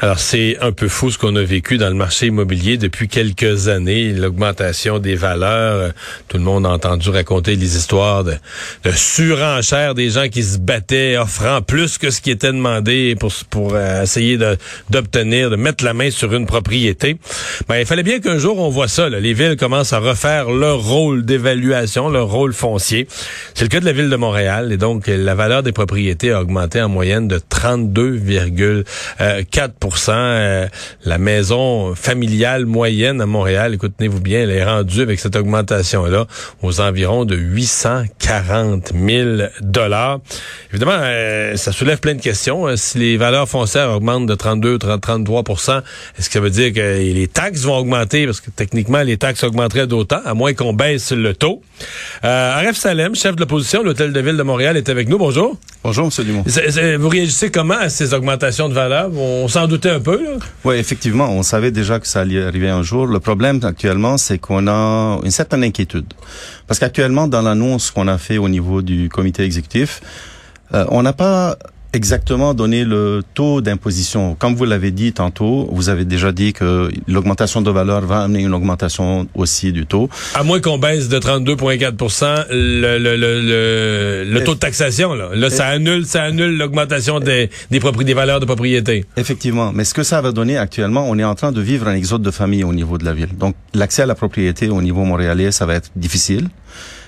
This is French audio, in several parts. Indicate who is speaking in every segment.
Speaker 1: Alors, c'est un peu fou ce qu'on a vécu dans le marché immobilier depuis quelques années, l'augmentation des valeurs. Euh, tout le monde a entendu raconter les histoires de, de surenchère des gens qui se battaient, offrant plus que ce qui était demandé pour, euh, essayer d'obtenir, de, mettre la main sur une propriété. Ben, il fallait bien qu'un jour on voit ça. Les villes commencent à refaire leur rôle d'évaluation, leur rôle foncier. C'est le cas de la ville de Montréal. Et donc, la valeur des propriétés a augmenté en moyenne de 32,4 euh, la maison familiale moyenne à Montréal, écoutez-vous bien, elle est rendue avec cette augmentation-là aux environs de 840 000 dollars. Évidemment, euh, ça soulève plein de questions. Euh, si les valeurs foncières augmentent de 32, 30, 33% est-ce que ça veut dire que les taxes vont augmenter? Parce que techniquement, les taxes augmenteraient d'autant, à moins qu'on baisse le taux. Euh, Aref Salem, chef de l'opposition, l'Hôtel de Ville de Montréal, est avec nous. Bonjour.
Speaker 2: Bonjour, M. Dumont.
Speaker 1: Vous réagissez comment à ces augmentations de valeur? On s'en doutait un peu, là?
Speaker 2: Oui, effectivement. On savait déjà que ça allait arriver un jour. Le problème actuellement, c'est qu'on a une certaine inquiétude. Parce qu'actuellement, dans l'annonce qu'on a fait au niveau du comité exécutif, euh, on n'a pas exactement donner le taux d'imposition. Comme vous l'avez dit tantôt, vous avez déjà dit que l'augmentation de valeur va amener une augmentation aussi du taux.
Speaker 1: À moins qu'on baisse de 32,4 le, le, le, le, taux de taxation. Là, là ça annule ça annule l'augmentation des, des, des valeurs de propriété.
Speaker 2: Effectivement. Mais ce que ça va donner actuellement, on est en train de vivre un exode de famille au niveau de la ville. Donc l'accès à la propriété au niveau montréalais, ça va être difficile.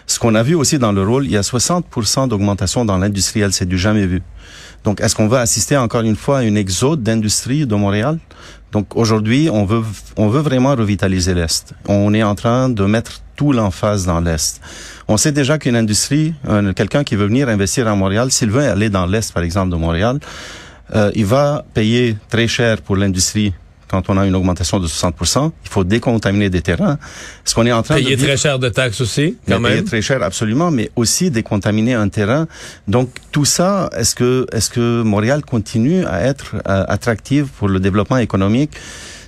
Speaker 2: Ce qu'on a vu aussi dans le rôle, il y a 60% d'augmentation dans l'industriel, c'est du jamais vu. Donc, est-ce qu'on va assister encore une fois à une exode d'industrie de Montréal? Donc, aujourd'hui, on veut, on veut vraiment revitaliser l'Est. On est en train de mettre tout l'emphase dans l'Est. On sait déjà qu'une industrie, quelqu'un qui veut venir investir à Montréal, s'il veut aller dans l'Est, par exemple, de Montréal, euh, il va payer très cher pour l'industrie quand on a une augmentation de 60% il faut décontaminer des terrains.
Speaker 1: Ce qu'on est en train payer de très cher de taxes aussi, quand même.
Speaker 2: Payer très cher, absolument, mais aussi décontaminer un terrain. Donc tout ça, est-ce que est-ce que Montréal continue à être euh, attractive pour le développement économique?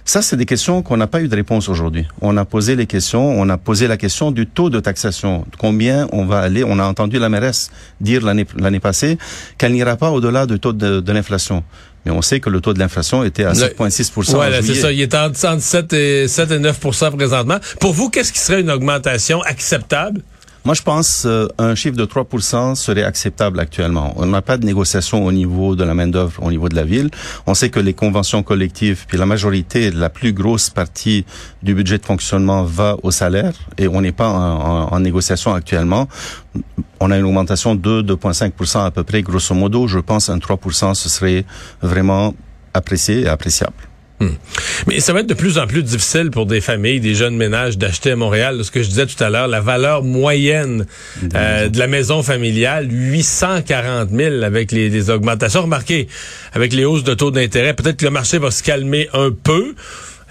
Speaker 2: Ça, c'est des questions qu'on n'a pas eu de réponse aujourd'hui. On a posé les questions, on a posé la question du taux de taxation. Combien on va aller On a entendu la mairesse dire l'année passée qu'elle n'ira pas au-delà du taux de, de l'inflation. Mais on sait que le taux de l'inflation était à 7,6
Speaker 1: Oui, c'est ça. Il est entre 7 et, 7 et 9 présentement. Pour vous, qu'est-ce qui serait une augmentation acceptable?
Speaker 2: Moi, je pense euh, un chiffre de 3 serait acceptable actuellement. On n'a pas de négociation au niveau de la main-d'œuvre, au niveau de la ville. On sait que les conventions collectives, puis la majorité, la plus grosse partie du budget de fonctionnement va au salaire et on n'est pas en, en, négociation actuellement. On a une augmentation de 2,5% à peu près, grosso modo. Je pense un 3 ce serait vraiment apprécié et appréciable.
Speaker 1: Hmm. Mais ça va être de plus en plus difficile pour des familles, des jeunes ménages d'acheter à Montréal. Ce que je disais tout à l'heure, la valeur moyenne euh, de la maison familiale, 840 000 avec les, les augmentations. Remarquez, avec les hausses de taux d'intérêt, peut-être que le marché va se calmer un peu.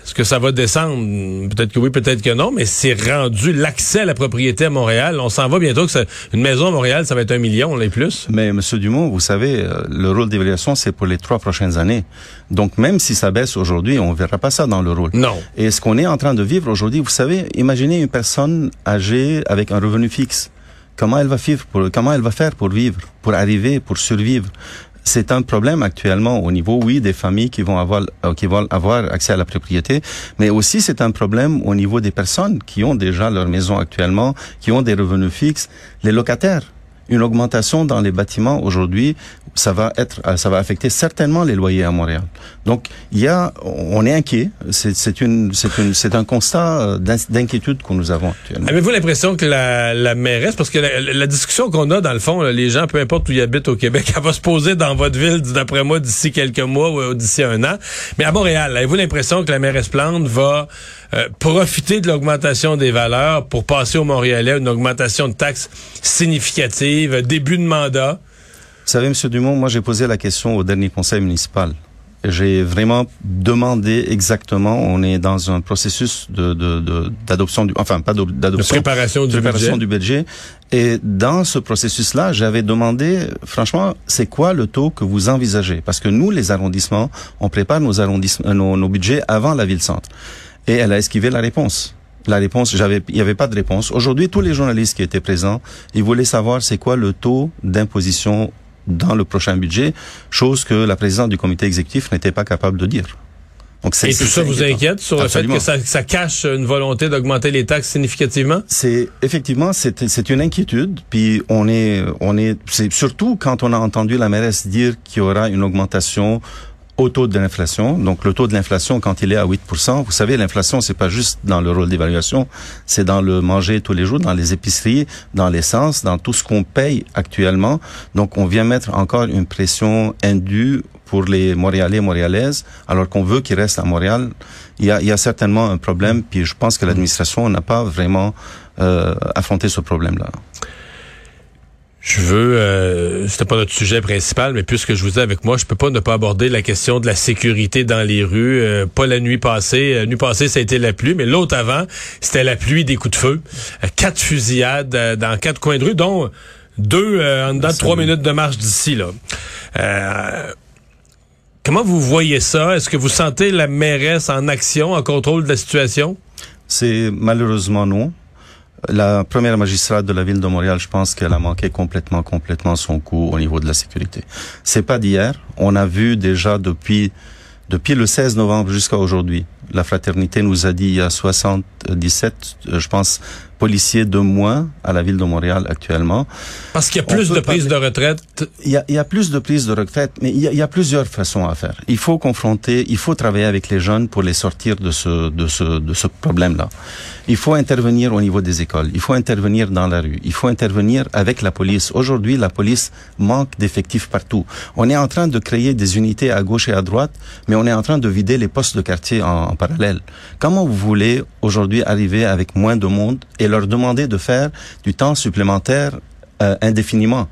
Speaker 1: Est-ce que ça va descendre? Peut-être que oui, peut-être que non, mais c'est rendu l'accès à la propriété à Montréal. On s'en va bientôt que ça, une maison à Montréal, ça va être un million, les plus.
Speaker 2: Mais Monsieur Dumont, vous savez, euh, le rôle d'évaluation, c'est pour les trois prochaines années. Donc même si ça baisse aujourd'hui, on verra pas ça dans le rôle.
Speaker 1: Non.
Speaker 2: Et ce qu'on est en train de vivre aujourd'hui, vous savez, imaginez une personne âgée avec un revenu fixe comment elle va vivre pour, comment elle va faire pour vivre, pour arriver, pour survivre? C'est un problème actuellement au niveau, oui, des familles qui vont avoir, euh, qui vont avoir accès à la propriété, mais aussi c'est un problème au niveau des personnes qui ont déjà leur maison actuellement, qui ont des revenus fixes, les locataires une augmentation dans les bâtiments aujourd'hui, ça va être, euh, ça va affecter certainement les loyers à Montréal. Donc, il y a, on est inquiet. C'est une, c'est une, c'est un constat euh, d'inquiétude que nous avons actuellement.
Speaker 1: Avez-vous l'impression que la, la mairesse, parce que la, discussion qu'on a dans le fond, les gens, peu importe où ils habitent au Québec, elle va se poser dans votre ville, d'après moi, d'ici quelques mois ou d'ici un an. Mais à Montréal, avez-vous l'impression que la mairesse Plante va euh, profiter de l'augmentation des valeurs pour passer au Montréalais une augmentation de taxes significative, début de mandat?
Speaker 2: Vous savez, M. Dumont, moi j'ai posé la question au dernier conseil municipal. j'ai vraiment demandé exactement. On est dans un processus de d'adoption du, enfin pas d'adoption,
Speaker 1: préparation du préparation
Speaker 2: budget. du budget. Et dans ce processus-là, j'avais demandé, franchement, c'est quoi le taux que vous envisagez? Parce que nous, les arrondissements, on prépare nos arrondissements, nos, nos budgets avant la ville-centre. Et elle a esquivé la réponse la réponse, j'avais, il n'y avait pas de réponse. Aujourd'hui, tous les journalistes qui étaient présents, ils voulaient savoir c'est quoi le taux d'imposition dans le prochain budget, chose que la présidente du comité exécutif n'était pas capable de dire.
Speaker 1: Donc Et tout ça vous inquiète sur le fait que ça, ça cache une volonté d'augmenter les taxes significativement?
Speaker 2: C'est effectivement c'est c'est une inquiétude. Puis on est on est c'est surtout quand on a entendu la mairesse dire qu'il y aura une augmentation au taux de l'inflation. Donc le taux de l'inflation quand il est à 8%, vous savez l'inflation c'est pas juste dans le rôle d'évaluation, c'est dans le manger tous les jours, dans les épiceries, dans l'essence, dans tout ce qu'on paye actuellement. Donc on vient mettre encore une pression indue pour les Montréalais Montréalaises, alors qu'on veut qu'ils restent à Montréal. Il y a, il y a certainement un problème, puis je pense que l'administration n'a pas vraiment euh, affronté ce problème-là.
Speaker 1: Je veux, euh, c'était pas notre sujet principal, mais puisque je vous ai avec moi, je peux pas ne pas aborder la question de la sécurité dans les rues. Euh, pas la nuit passée. La nuit passée, ça a été la pluie, mais l'autre avant, c'était la pluie des coups de feu. Euh, quatre fusillades euh, dans quatre coins de rue, dont deux en dedans de trois minutes de marche d'ici. là. comment vous voyez ça? Est-ce que vous sentez la mairesse en action, en contrôle de la situation?
Speaker 2: C'est malheureusement non. La première magistrate de la ville de Montréal, je pense qu'elle a manqué complètement, complètement son coup au niveau de la sécurité. C'est pas d'hier. On a vu déjà depuis depuis le 16 novembre jusqu'à aujourd'hui, la fraternité nous a dit il y a 77, euh, je pense, policiers de moins à la ville de Montréal actuellement.
Speaker 1: Parce qu'il y a plus de prises de retraite.
Speaker 2: Il y, a, il y a, plus de prises de retraite, mais il y, a, il y, a, plusieurs façons à faire. Il faut confronter, il faut travailler avec les jeunes pour les sortir de ce de ce de ce problème-là. Il faut intervenir au niveau des écoles. Il faut intervenir dans la rue. Il faut intervenir avec la police. Aujourd'hui, la police manque d'effectifs partout. On est en train de créer des unités à gauche et à droite, mais on est en train de vider les postes de quartier en, en parallèle. Comment vous voulez aujourd'hui arriver avec moins de monde et leur demander de faire du temps supplémentaire euh, indéfiniment.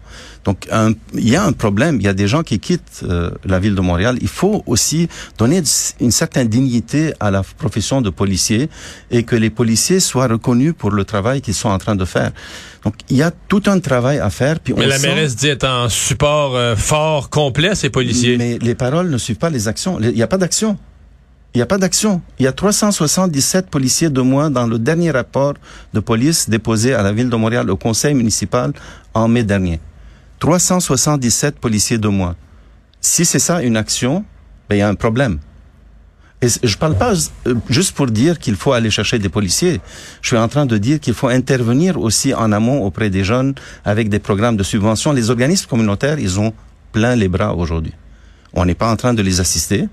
Speaker 2: Donc, il y a un problème. Il y a des gens qui quittent euh, la ville de Montréal. Il faut aussi donner une certaine dignité à la profession de policier et que les policiers soient reconnus pour le travail qu'ils sont en train de faire. Donc, il y a tout un travail à faire. Puis
Speaker 1: mais la mairesse dit être en support euh, fort, complet ces policiers.
Speaker 2: Mais les paroles ne suivent pas les actions. Il n'y a pas d'action. Il n'y a pas d'action. Il y a 377 policiers de moins dans le dernier rapport de police déposé à la ville de Montréal au conseil municipal en mai dernier. 377 policiers de moins. Si c'est ça une action, ben il y a un problème. Et je parle pas euh, juste pour dire qu'il faut aller chercher des policiers. Je suis en train de dire qu'il faut intervenir aussi en amont auprès des jeunes avec des programmes de subvention. Les organismes communautaires, ils ont plein les bras aujourd'hui. On n'est pas en train de les assister.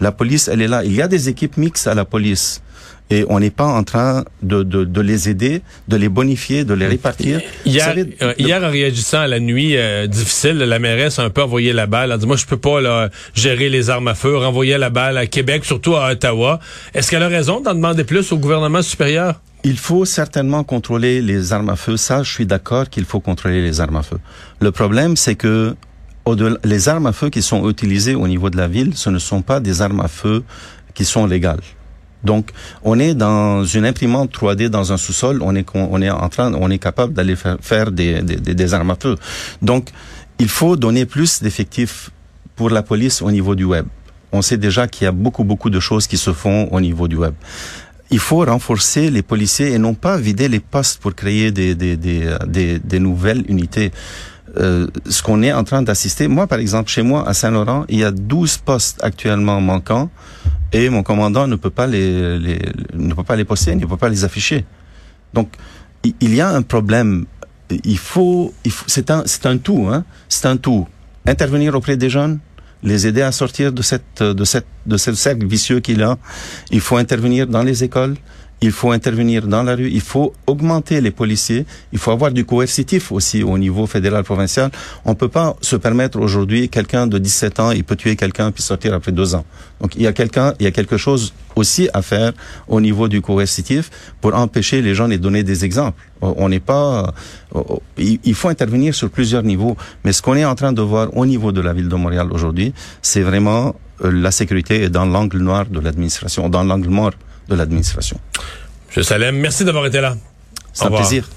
Speaker 2: La police, elle est là. Il y a des équipes mixtes à la police. Et on n'est pas en train de, de, de, les aider, de les bonifier, de les répartir.
Speaker 1: Hier, savez, euh, hier en réagissant à la nuit euh, difficile, la mairesse a un peu envoyé la balle. Elle a dit, moi, je peux pas là, gérer les armes à feu, renvoyer la balle à Québec, surtout à Ottawa. Est-ce qu'elle a raison d'en demander plus au gouvernement supérieur?
Speaker 2: Il faut certainement contrôler les armes à feu. Ça, je suis d'accord qu'il faut contrôler les armes à feu. Le problème, c'est que les armes à feu qui sont utilisées au niveau de la ville, ce ne sont pas des armes à feu qui sont légales. Donc, on est dans une imprimante 3D dans un sous-sol, on est, en train, on est capable d'aller faire, des, des, armes à feu. Donc, il faut donner plus d'effectifs pour la police au niveau du web. On sait déjà qu'il y a beaucoup, beaucoup de choses qui se font au niveau du web. Il faut renforcer les policiers et non pas vider les postes pour créer des, des, des, des, des nouvelles unités. Euh, ce qu'on est en train d'assister. Moi, par exemple, chez moi, à Saint-Laurent, il y a 12 postes actuellement manquants et mon commandant ne peut pas les, les ne peut pas les poster, ne peut pas les afficher. Donc, il y a un problème. Il faut, il faut c'est un, c'est un tout, hein. C'est un tout. Intervenir auprès des jeunes, les aider à sortir de cette, de cette, de ce cercle vicieux qu'il a. Il faut intervenir dans les écoles il faut intervenir dans la rue, il faut augmenter les policiers, il faut avoir du coercitif aussi au niveau fédéral provincial. On peut pas se permettre aujourd'hui quelqu'un de 17 ans, il peut tuer quelqu'un puis sortir après deux ans. Donc il y a quelqu'un, il y a quelque chose aussi à faire au niveau du coercitif pour empêcher les gens de donner des exemples. On n'est pas, il faut intervenir sur plusieurs niveaux. Mais ce qu'on est en train de voir au niveau de la ville de Montréal aujourd'hui, c'est vraiment euh, la sécurité est dans l'angle noir de l'administration, dans l'angle mort de l'administration.
Speaker 1: Monsieur Salem, merci d'avoir été là.
Speaker 2: C'est un plaisir.